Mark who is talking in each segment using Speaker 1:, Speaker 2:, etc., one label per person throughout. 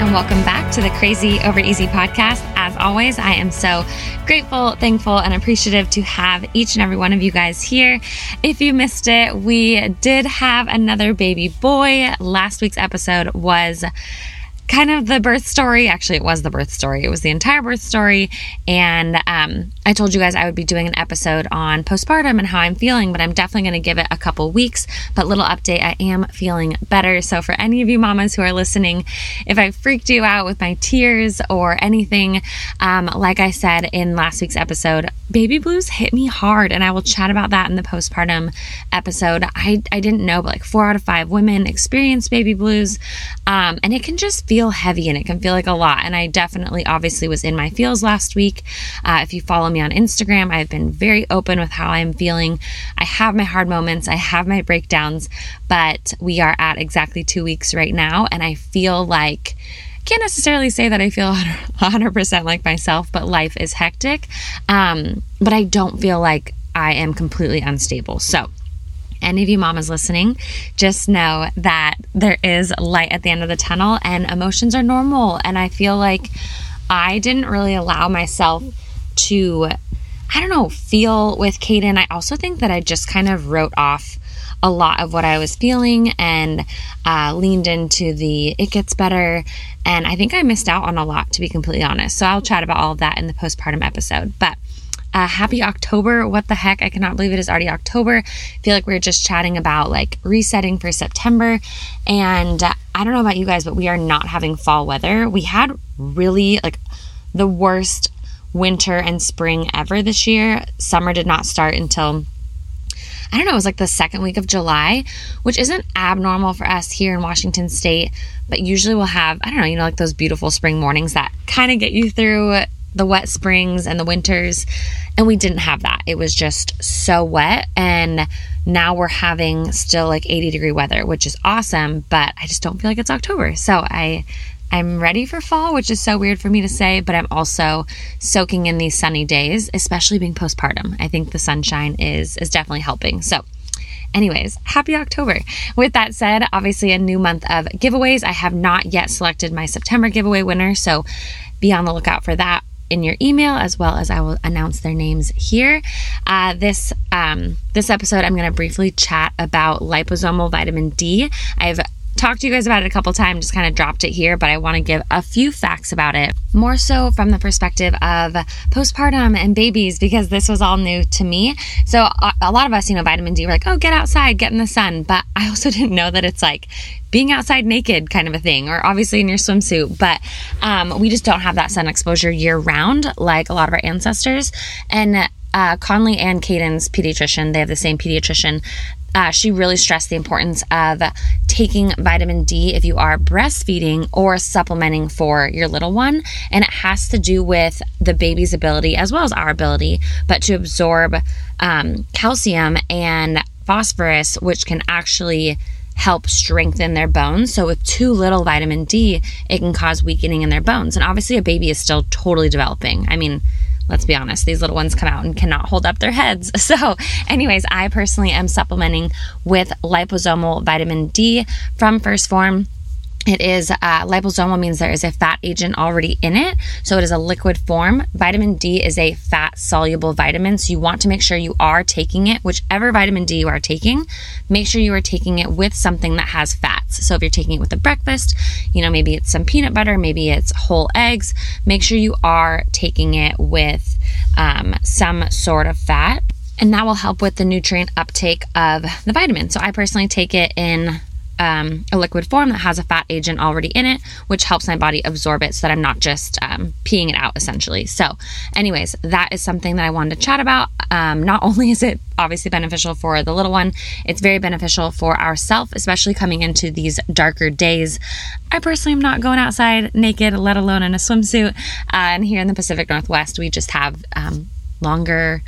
Speaker 1: And welcome back to the Crazy Over Easy podcast. As always, I am so grateful, thankful, and appreciative to have each and every one of you guys here. If you missed it, we did have another baby boy. Last week's episode was kind of the birth story. Actually, it was the birth story. It was the entire birth story. And um, I told you guys I would be doing an episode on postpartum and how I'm feeling, but I'm definitely going to give it a couple weeks. But little update, I am feeling better. So for any of you mamas who are listening, if I freaked you out with my tears or anything, um, like I said in last week's episode, baby blues hit me hard, and I will chat about that in the postpartum episode. I I didn't know, but like four out of five women experience baby blues, um, and it can just feel feel heavy and it can feel like a lot. And I definitely, obviously, was in my feels last week. Uh, if you follow me on Instagram, I've been very open with how I'm feeling. I have my hard moments, I have my breakdowns, but we are at exactly two weeks right now. And I feel like, can't necessarily say that I feel 100% like myself, but life is hectic. Um, but I don't feel like I am completely unstable. So, any of you mamas listening, just know that there is light at the end of the tunnel and emotions are normal. And I feel like I didn't really allow myself to, I don't know, feel with Caden. I also think that I just kind of wrote off a lot of what I was feeling and uh, leaned into the it gets better. And I think I missed out on a lot, to be completely honest. So I'll chat about all of that in the postpartum episode. But uh, happy October. What the heck? I cannot believe it is already October. I feel like we are just chatting about like resetting for September. And uh, I don't know about you guys, but we are not having fall weather. We had really like the worst winter and spring ever this year. Summer did not start until I don't know, it was like the second week of July, which isn't abnormal for us here in Washington state, but usually we'll have, I don't know, you know, like those beautiful spring mornings that kind of get you through the wet springs and the winters and we didn't have that. It was just so wet and now we're having still like 80 degree weather which is awesome but i just don't feel like it's october. So i i'm ready for fall which is so weird for me to say but i'm also soaking in these sunny days especially being postpartum. I think the sunshine is is definitely helping. So Anyways, happy October. With that said, obviously a new month of giveaways. I have not yet selected my September giveaway winner, so be on the lookout for that in your email as well as I will announce their names here. Uh, this um, this episode, I'm going to briefly chat about liposomal vitamin D. I've talked to you guys about it a couple times, just kind of dropped it here, but I want to give a few facts about it, more so from the perspective of postpartum and babies, because this was all new to me. So, a, lot of us, you know, vitamin D, we're like, oh, get outside, get in the sun. But I also didn't know that it's like being outside naked kind of a thing, or obviously in your swimsuit. But um, we just don't have that sun exposure year round like a lot of our ancestors. And uh, Conley and Caden's pediatrician, they have the same pediatrician uh, she really stressed the importance of taking vitamin D if you are breastfeeding or supplementing for your little one. And it has to do with the baby's ability, as well as our ability, but to absorb um, calcium and phosphorus, which can actually help strengthen their bones. So, with too little vitamin D, it can cause weakening in their bones. And obviously, a baby is still totally developing. I mean, let's be honest, these little ones come out and cannot hold up their heads. So, anyways, I personally am supplementing with liposomal vitamin D from 1st Phorm. It is uh, liposomal means there is a fat agent already in it. So it is a liquid form. Vitamin D is a fat soluble vitamin. So you want to make sure you are taking it, whichever vitamin D you are taking, make sure you are taking it with something that has fats. So if you're taking it with a breakfast, you know, maybe it's some peanut butter, maybe it's whole eggs, make sure you are taking it with um, some sort of fat and that will help with the nutrient uptake of the vitamin. So I personally take it in um, a liquid form that has a fat agent already in it, which helps my body absorb it so that I'm not just um, peeing it out essentially. So, anyways, that is something that I wanted to chat about. Um, not only is it obviously beneficial for the little one, it's very beneficial for ourself, especially coming into these darker days. I personally am not going outside naked, let alone in a swimsuit. Uh, and here in the Pacific Northwest, we just have um, longer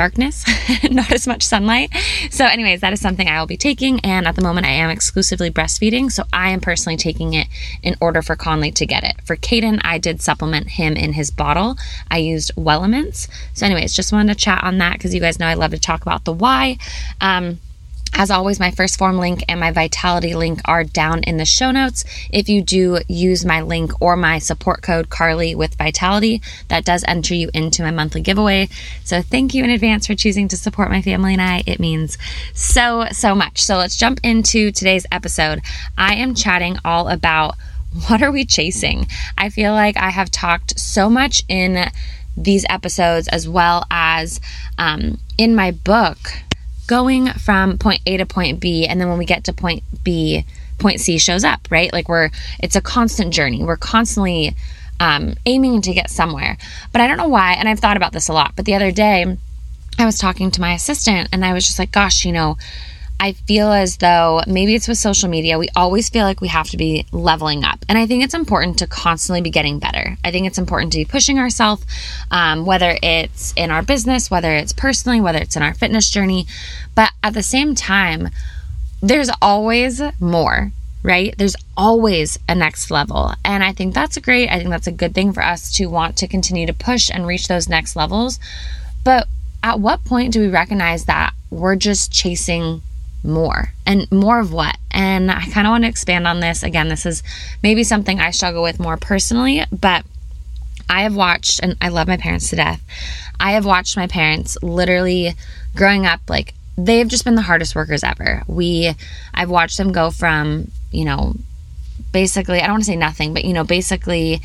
Speaker 1: darkness, not as much sunlight. So, anyways, that is something I will be taking. And at the moment, I am exclusively breastfeeding. So, I am personally taking it in order for Conley to get it. For Caden, I did supplement him in his bottle. I used Wellements. So, anyways, just wanted to chat on that because you guys know I love to talk about the why. Um, as always, my 1st Phorm link and my vitality link are down in the show notes. If you do use my link or my support code Carly with Vitality, that does enter you into my monthly giveaway. So thank you in advance for choosing to support my family and I. It means so, so much. So let's jump into today's episode. I am chatting all about what are we chasing? I feel like I have talked so much in these episodes as well as um, in my book going from point A to point B. And then when we get to point B, point C shows up, right? Like we're, it's a constant journey. We're constantly um, aiming to get somewhere. But I don't know why. And I've thought about this a lot. But the other day, I was talking to my assistant and I was just like, gosh, you know, I feel as though maybe it's with social media, we always feel like we have to be leveling up. And I think it's important to constantly be getting better. I think it's important to be pushing ourselves, um, whether it's in our business, whether it's personally, whether it's in our fitness journey. But at the same time, there's always more, right? There's always a next level. And I think that's great. I think that's a good thing for us to want to continue to push and reach those next levels. But at what point do we recognize that we're just chasing more. And more of what? And i kind of want to expand on this. Again this is maybe something i struggle with more personally but i have watched and i love my parents to death. I have watched my parents literally growing up like they've just been the hardest workers ever. We i've watched them go from you know basically i don't want to say nothing but you know basically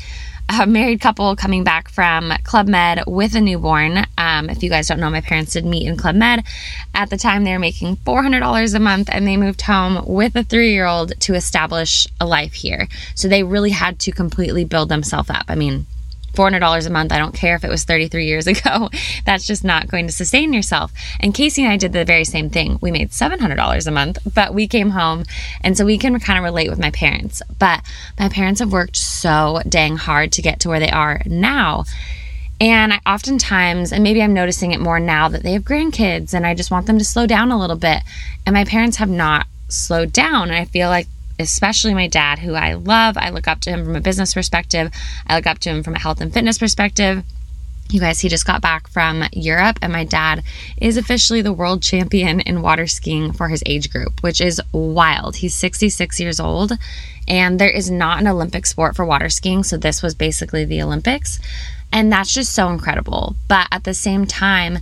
Speaker 1: a married couple coming back from Club Med with a newborn. Um, if you guys don't know, my parents did meet in Club Med. At the time, they were making $400 a month and they moved home with a three year old to establish a life here. So they really had to completely build themselves up. I mean, $400 a month. I don't care if it was 33 years ago. That's just not going to sustain yourself. And Casey and I did the very same thing. We made $700 a month, but we came home. And so we can kind of relate with my parents. But my parents have worked so dang hard to get to where they are now. And I oftentimes, and maybe I'm noticing it more now that they have grandkids and I just want them to slow down a little bit. And my parents have not slowed down. And I feel like especially my dad, who I love. I look up to him from a business perspective, I look up to him from a health and fitness perspective. You guys, he just got back from Europe, and my dad is officially the world champion in water skiing for his age group, which is wild. He's 66 years old, and there is not an Olympic sport for water skiing, so this was basically the Olympics. And that's just so incredible. But at the same time,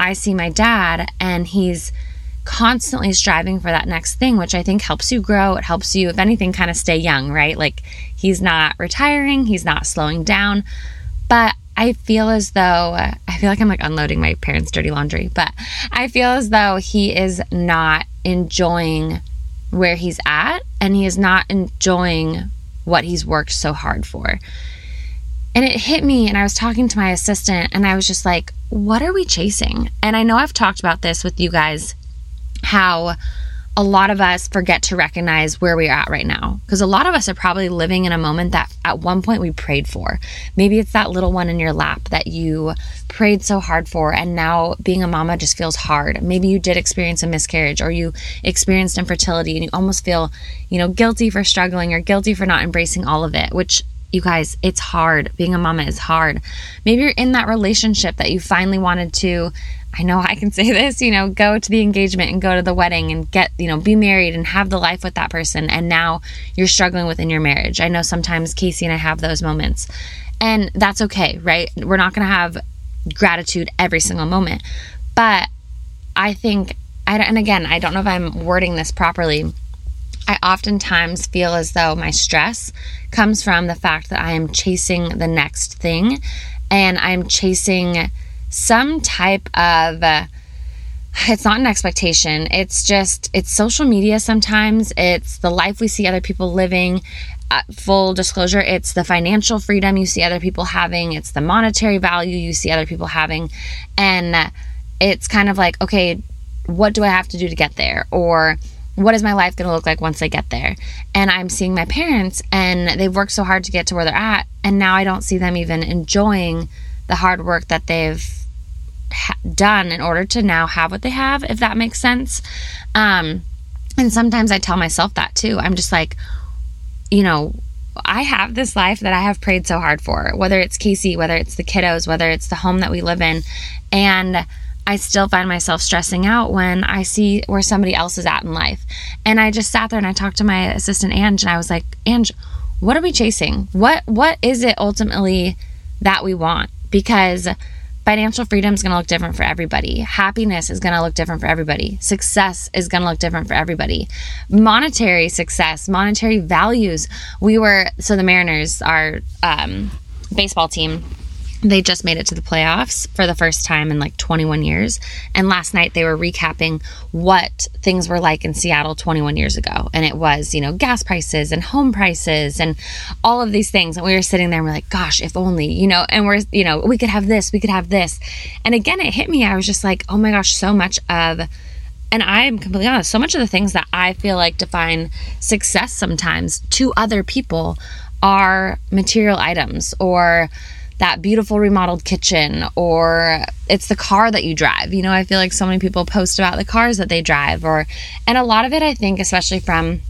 Speaker 1: I see my dad, and he's constantly striving for that next thing, which I think helps you grow. It helps you, if anything, kind of stay young, right? Like he's not retiring, he's not slowing down. But I feel as though, I feel like I'm like unloading my parents' dirty laundry, but I feel as though he is not enjoying where he's at and he is not enjoying what he's worked so hard for. And it hit me, and I was talking to my assistant, and I was just like, what are we chasing? And I know I've talked about this with you guys how a lot of us forget to recognize where we are at right now. Because a lot of us are probably living in a moment that at one point we prayed for. Maybe it's that little one in your lap that you prayed so hard for, and now being a mama just feels hard. Maybe you did experience a miscarriage or you experienced infertility and you almost feel, you know, guilty for struggling or guilty for not embracing all of it, which you guys, it's hard. Being a mama is hard. Maybe you're in that relationship that you finally wanted to I know I can say this, you know, go to the engagement and go to the wedding and get, you know, be married and have the life with that person. And now you're struggling within your marriage. I know sometimes Casey and I have those moments. And that's okay, right? We're not going to have gratitude every single moment. But I think, and again, I don't know if I'm wording this properly. I oftentimes feel as though my stress comes from the fact that I am chasing the next thing and I'm chasing some type of it's not an expectation. It's just, it's social media sometimes. It's the life we see other people living. Uh, full disclosure, it's the financial freedom you see other people having, it's the monetary value you see other people having. And it's kind of like, okay, what do I have to do to get there? Or what is my life going to look like once I get there? And I'm seeing my parents, and they've worked so hard to get to where they're at. And now I don't see them even enjoying the hard work that they've ha- done in order to now have what they have, if that makes sense. Um, and sometimes I tell myself that too. I'm just like, you know, I have this life that I have prayed so hard for, whether it's Casey, whether it's the kiddos, whether it's the home that we live in. And I still find myself stressing out when I see where somebody else is at in life. And I just sat there and I talked to my assistant Ange and I was like, Ange, what are we chasing? What what is it ultimately that we want? Because Financial freedom is going to look different for everybody. Happiness is going to look different for everybody. Success is going to look different for everybody. Monetary success, monetary values. We were, so the Mariners, our um, baseball team, they just made it to the playoffs for the first time in like 21 years. And last night they were recapping what things were like in Seattle 21 years ago. And it was, you know, gas prices and home prices and all of these things. And we were sitting there and we're like, gosh, if only, you know, and we're, you know, we could have this, we could have this. And again, it hit me. I was just like, oh my gosh, so much of, and I'm completely honest, so much of the things that I feel like define success sometimes to other people are material items or, that beautiful remodeled kitchen or it's the car that you drive. You know, I feel like so many people post about the cars that they drive or and a lot of it I think especially from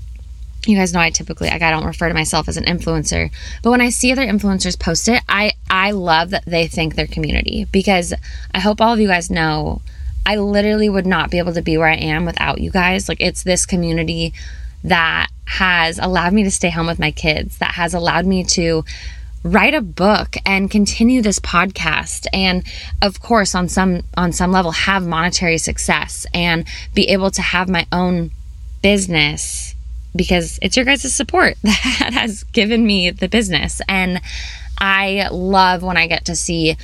Speaker 1: you guys know I typically like I don't refer to myself as an influencer, but when I see other influencers post it, I I love that they thank their community because I hope all of you guys know I literally would not be able to be where I am without you guys. Like it's this community that has allowed me to stay home with my kids, that has allowed me to write a book and continue this podcast and of course on some on some level have monetary success and be able to have my own business because it's your guys' support that has given me the business. And I love when I get to see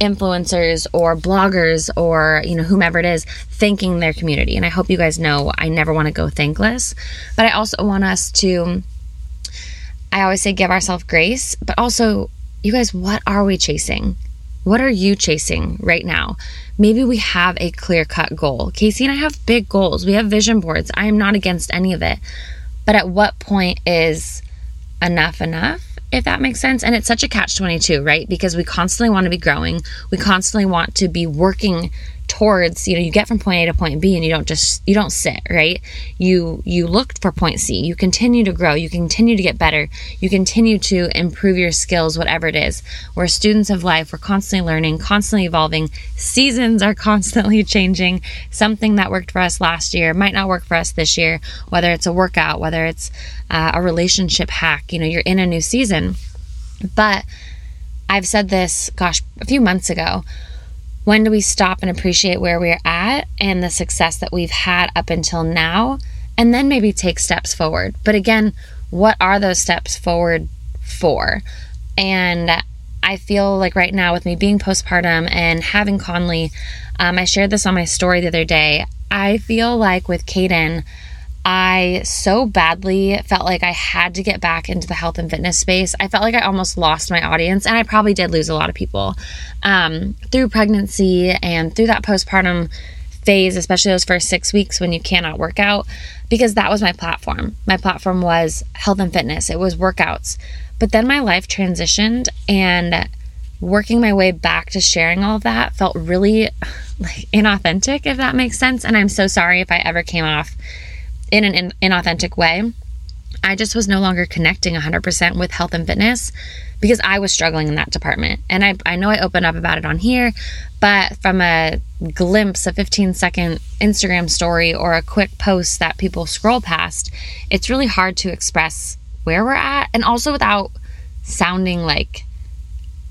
Speaker 1: influencers or bloggers or you know whomever it is thanking their community. And I hope you guys know I never want to go thankless but I also want us to I always say give ourselves grace, but also, you guys, what are we chasing? What are you chasing right now? Maybe we have a clear cut goal. Casey and I have big goals. We have vision boards. I am not against any of it. But at what point is enough enough? If that makes sense. And it's such a catch 22, right? Because we constantly want to be growing. We constantly want to be working towards you know you get from point a to point b and you don't just you don't sit right? You you look for point c. You continue to grow. You continue to get better. You continue to improve your skills whatever it is. We're students of life. We're constantly learning constantly evolving. Seasons are constantly changing. Something that worked for us last year might not work for us this year whether it's a workout whether it's uh, a relationship hack you know you're in a new season. But i've said this gosh a few months ago when do we stop and appreciate where we're at and the success that we've had up until now? And then maybe take steps forward. But again, what are those steps forward for? And I feel like right now, with me being postpartum and having Conley, um, I shared this on my story the other day. I feel like with Caden, I so badly felt like I had to get back into the health and fitness space. I felt like I almost lost my audience, and I probably did lose a lot of people um, through pregnancy and through that postpartum phase, especially those first six weeks when you cannot work out, because that was my platform. My platform was health and fitness, it was workouts. But then my life transitioned, and working my way back to sharing all of that felt really like inauthentic, if that makes sense. And I'm so sorry if I ever came off in an inauthentic way. I just was no longer connecting 100% with health and fitness because I was struggling in that department. And I, I know I opened up about it on here, but from a glimpse, a 15 second Instagram story, or a quick post that people scroll past, it's really hard to express where we're at and also without sounding like,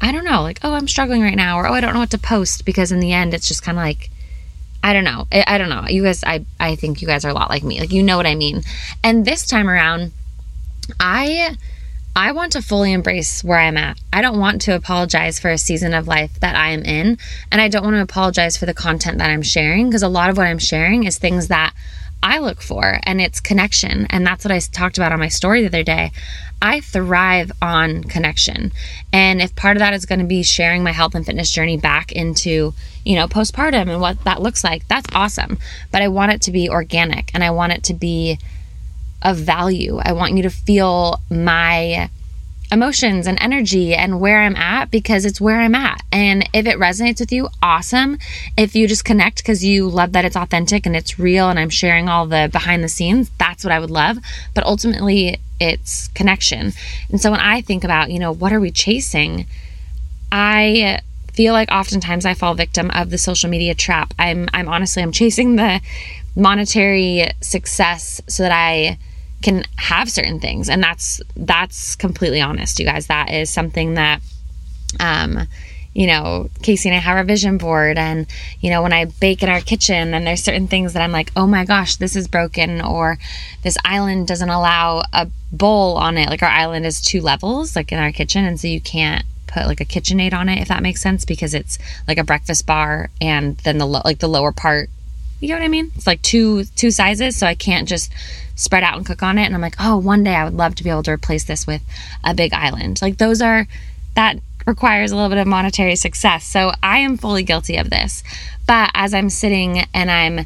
Speaker 1: I don't know, like, oh, I'm struggling right now, or oh, I don't know what to post because in the end, it's just kind of like, I don't know. I, I, don't know. You guys, I, I think you guys are a lot like me. Like, you know what I mean. And this time around, I I want to fully embrace where I'm at. I don't want to apologize for a season of life that I am in. And I don't want to apologize for the content that I'm sharing because a lot of what I'm sharing is things that I look for and it's connection. And that's what I talked about on my story the other day. I thrive on connection. And if part of that is going to be sharing my health and fitness journey back into, you know, postpartum and what that looks like, that's awesome. But I want it to be organic and I want it to be of value. I want you to feel my emotions and energy and where I'm at because it's where I'm at. And if it resonates with you, awesome. If you just connect because you love that it's authentic and it's real and I'm sharing all the behind the scenes, that's what I would love. But ultimately, it's connection. And so when I think about, you know, what are we chasing? I feel like oftentimes I fall victim of the social media trap. I'm I'm honestly I'm chasing the monetary success so that I can have certain things. And that's that's completely honest you guys. That is something that um you know casey and i have our vision board. And you know when i bake in our kitchen and there's certain things that i'm like oh my gosh this is broken or this island doesn't allow a bowl on it. Like our island is two levels like in our kitchen. And so you can't put like a KitchenAid on it if that makes sense because it's like a breakfast bar and then the lo- like the lower part. You know what I mean? It's like two two sizes, so I can't just spread out and cook on it. And I'm like, oh, one day I would love to be able to replace this with a big island. Like those are that requires a little bit of monetary success. So I am fully guilty of this. But as I'm sitting and I'm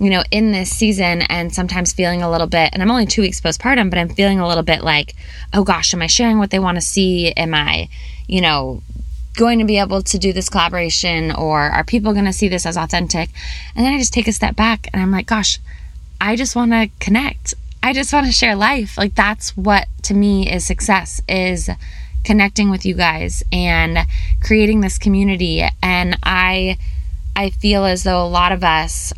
Speaker 1: you know, in this season and sometimes feeling a little bit, and I'm only two weeks postpartum, but I'm feeling a little bit like, oh gosh, am I sharing what they want to see? Am I, you know, going to be able to do this collaboration or are people going to see this as authentic? And then I just take a step back and I'm like, gosh, I just want to connect. I just want to share life. Like that's what to me is success is connecting with you guys and creating this community and I I feel as though a lot of us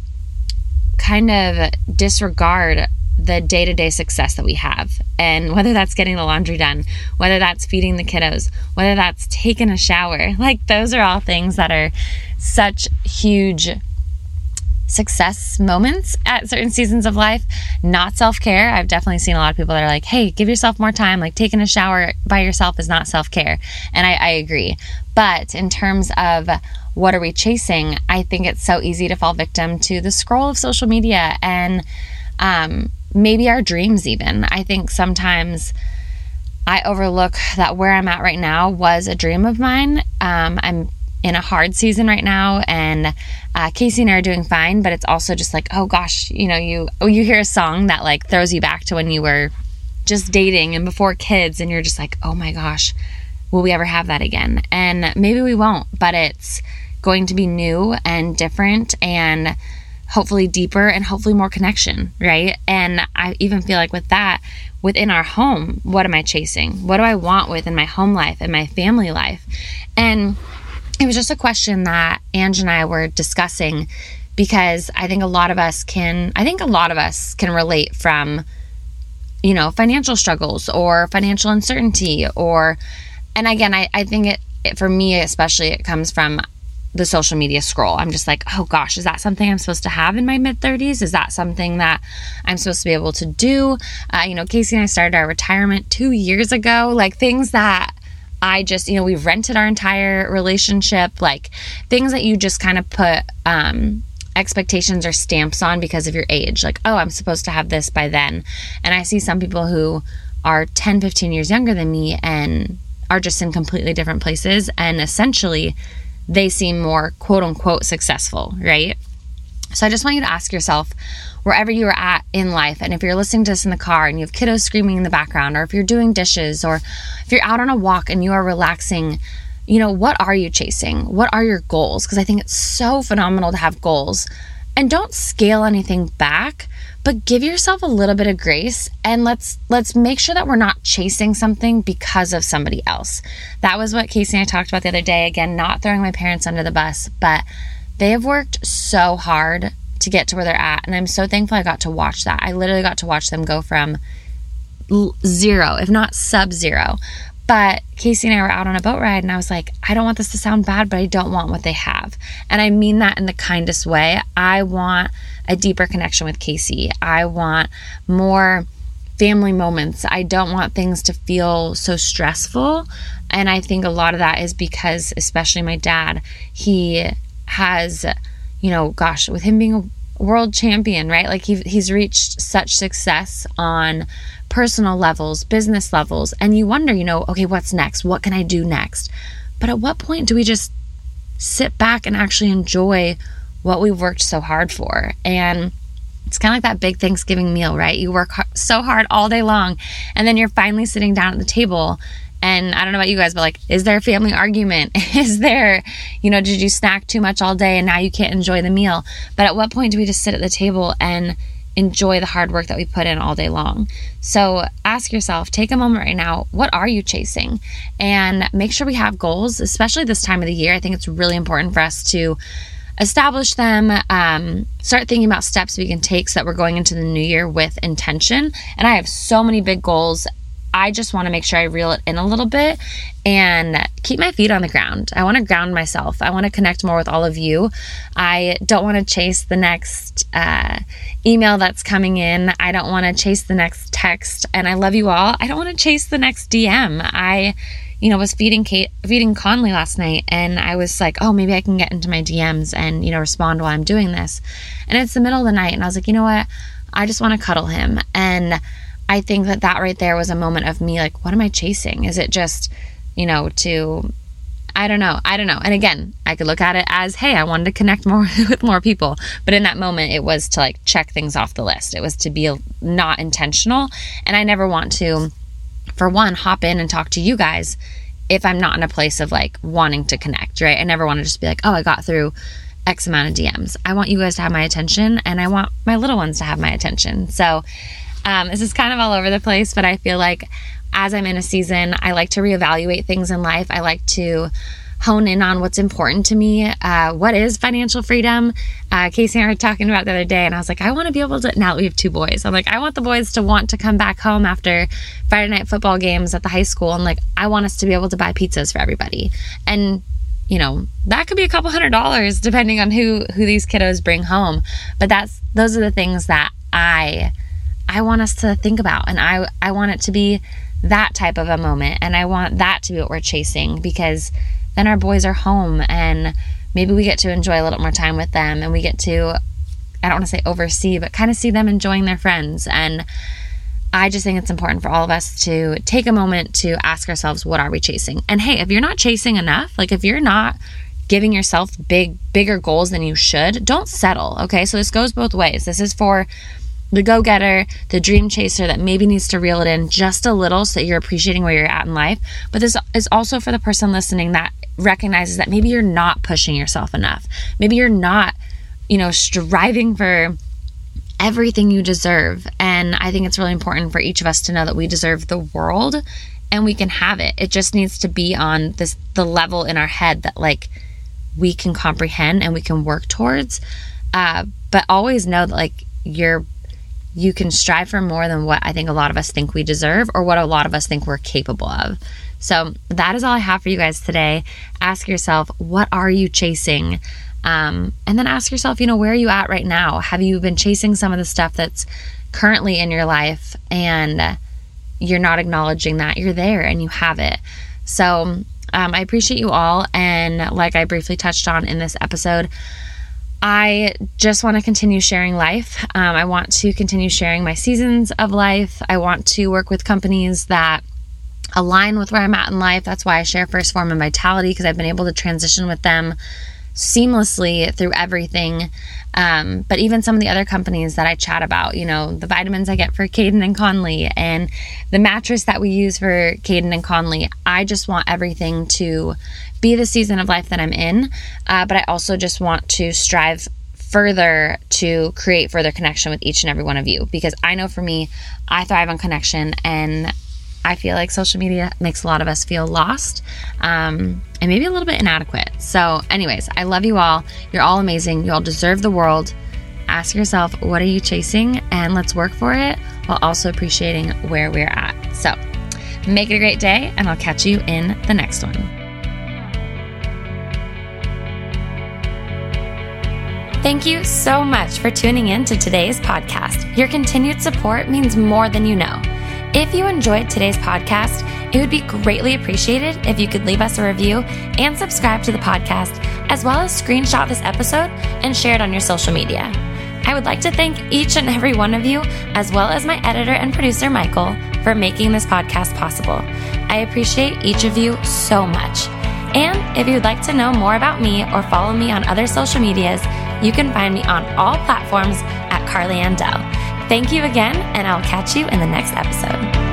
Speaker 1: kind of disregard the day to day success that we have. And whether that's getting the laundry done, whether that's feeding the kiddos, whether that's taking a shower, like those are all things that are such huge success moments at certain seasons of life, not self care. I've definitely seen a lot of people that are like, hey, give yourself more time. Like taking a shower by yourself is not self care. And I, I agree. But in terms of what are we chasing, I think it's so easy to fall victim to the scroll of social media and um, maybe our dreams, even. I think sometimes. I overlook that where I'm at right now was a dream of mine. Um, I'm in a hard season right now and uh, casey and i are doing fine but it's also just like oh gosh you know you oh, you hear a song that like throws you back to when you were just dating and before kids and you're just like oh my gosh will we ever have that again? And maybe we won't but it's going to be new and different and hopefully deeper and hopefully more connection right? And i even feel like with that within our home what am i chasing? What do i want within my home life and my family life? And it was just a question that Ange and I were discussing because I think a lot of us can, I think a lot of us can relate from, you know, financial struggles or financial uncertainty or, and again, I, I think it, it, for me especially, it comes from the social media scroll. I'm just like, oh gosh, is that something I'm supposed to have in my mid 30s? Is that something that I'm supposed to be able to do? Uh, you know, Casey and I started our retirement two years ago, like things that I just, you know, we've rented our entire relationship, like things that you just kind of put um, expectations or stamps on because of your age. Like, oh, I'm supposed to have this by then. And I see some people who are 10, 15 years younger than me and are just in completely different places. And essentially, they seem more quote unquote successful, right? So I just want you to ask yourself, wherever you are at in life, and if you're listening to this in the car and you have kiddos screaming in the background, or if you're doing dishes, or if you're out on a walk and you are relaxing, you know, what are you chasing? What are your goals? Because I think it's so phenomenal to have goals. And don't scale anything back, but give yourself a little bit of grace and let's let's make sure that we're not chasing something because of somebody else. That was what Casey and I talked about the other day. Again, not throwing my parents under the bus, but they have worked so hard to get to where they're at. And I'm so thankful I got to watch that. I literally got to watch them go from zero, if not sub zero. But Casey and I were out on a boat ride, and I was like, I don't want this to sound bad, but I don't want what they have. And I mean that in the kindest way. I want a deeper connection with Casey. I want more family moments. I don't want things to feel so stressful. And I think a lot of that is because, especially my dad, he has, you know, gosh, with him being a world champion, right? Like he, he's reached such success on personal levels, business levels. And you wonder, you know, okay, what's next? What can I do next? But at what point do we just sit back and actually enjoy what we've worked so hard for? And it's kind of like that big Thanksgiving meal, right? You work so hard all day long, and then you're finally sitting down at the table. And I don't know about you guys, but like, is there a family argument? Is there, you know, did you snack too much all day and now you can't enjoy the meal? But at what point do we just sit at the table and enjoy the hard work that we put in all day long. So ask yourself, take a moment right now, what are you chasing? And make sure we have goals, especially this time of the year. I think it's really important for us to establish them, um, start thinking about steps we can take so that we're going into the new year with intention. And I have so many big goals. I just want to make sure I reel it in a little bit and keep my feet on the ground. I want to ground myself. I want to connect more with all of you. I don't want to chase the next uh, email that's coming in. I don't want to chase the next text. And I love you all. I don't want to chase the next DM. I you know, was feeding Kate, feeding Conley last night, and I was like, oh, maybe I can get into my DMs and, you know, respond while I'm doing this. And it's the middle of the night, and I was like, you know what? I just want to cuddle him. And I think that that right there was a moment of me like, what am I chasing? Is it just, you know, to, I don't know. I don't know. And again, I could look at it as, hey, I wanted to connect more with more people. But in that moment, it was to like check things off the list. It was to be not intentional. And I never want to for one, hop in and talk to you guys if I'm not in a place of like wanting to connect, right? I never want to just be like, oh, I got through X amount of DMs. I want you guys to have my attention and I want my little ones to have my attention. So, um, this is kind of all over the place, but I feel like as I'm in a season, I like to reevaluate things in life. I like to hone in on what's important to me. Uh, what is financial freedom? Uh, Casey and I were talking about the other day, and I was like, I want to be able to. Now we have two boys. I'm like, I want the boys to want to come back home after Friday night football games at the high school, and like, I want us to be able to buy pizzas for everybody. And you know that could be a couple hundred dollars depending on who who these kiddos bring home but that's those are the things that i i want us to think about and i i want it to be that type of a moment and i want that to be what we're chasing because then our boys are home and maybe we get to enjoy a little more time with them and we get to I don't want to say oversee, but kind of see them enjoying their friends. And I just think it's important for all of us to take a moment to ask ourselves, what are we chasing? And hey, if you're not chasing enough, like if you're not giving yourself big, bigger goals than you should, don't settle. Okay. So this goes both ways. This is for the go getter, the dream chaser that maybe needs to reel it in just a little so that you're appreciating where you're at in life. But this is also for the person listening that recognizes that maybe you're not pushing yourself enough. Maybe you're not, you know, striving for everything you deserve. And I think it's really important for each of us to know that we deserve the world and we can have it. It just needs to be on this the level in our head that like we can comprehend and we can work towards. Uh, but always know that like you're you can strive for more than what I think a lot of us think we deserve or what a lot of us think we're capable of. So that is all I have for you guys today. Ask yourself, what are you chasing? Um, and then ask yourself, you know, where are you at right now? Have you been chasing some of the stuff that's currently in your life and you're not acknowledging that you're there and you have it? So um, I appreciate you all. And like I briefly touched on in this episode, I just want to continue sharing life. Um, I want to continue sharing my seasons of life. I want to work with companies that align with where I'm at in life. That's why I share 1st Phorm and Vitality because I've been able to transition with them seamlessly through everything. Um, but even some of the other companies that I chat about, you know, the vitamins I get for Caden and Conley and the mattress that we use for Caden and Conley, I just want everything to be the season of life that I'm in. Uh, but I also just want to strive further to create further connection with each and every one of you because I know for me, I thrive on connection and I feel like social media makes a lot of us feel lost um, and maybe a little bit inadequate. So, anyways, I love you all. You're all amazing. You all deserve the world. Ask yourself, what are you chasing? And let's work for it while also appreciating where we're at. So, make it a great day, and I'll catch you in the next one. Thank you so much for tuning in to today's podcast. Your continued support means more than you know. If you enjoyed today's podcast, it would be greatly appreciated if you could leave us a review and subscribe to the podcast, as well as screenshot this episode and share it on your social media. I would like to thank each and every one of you, as well as my editor and producer, Michael, for making this podcast possible. I appreciate each of you so much. And if you'd like to know more about me or follow me on other social medias, you can find me on all platforms at Carly Andell. Thank you again, and I'll catch you in the next episode.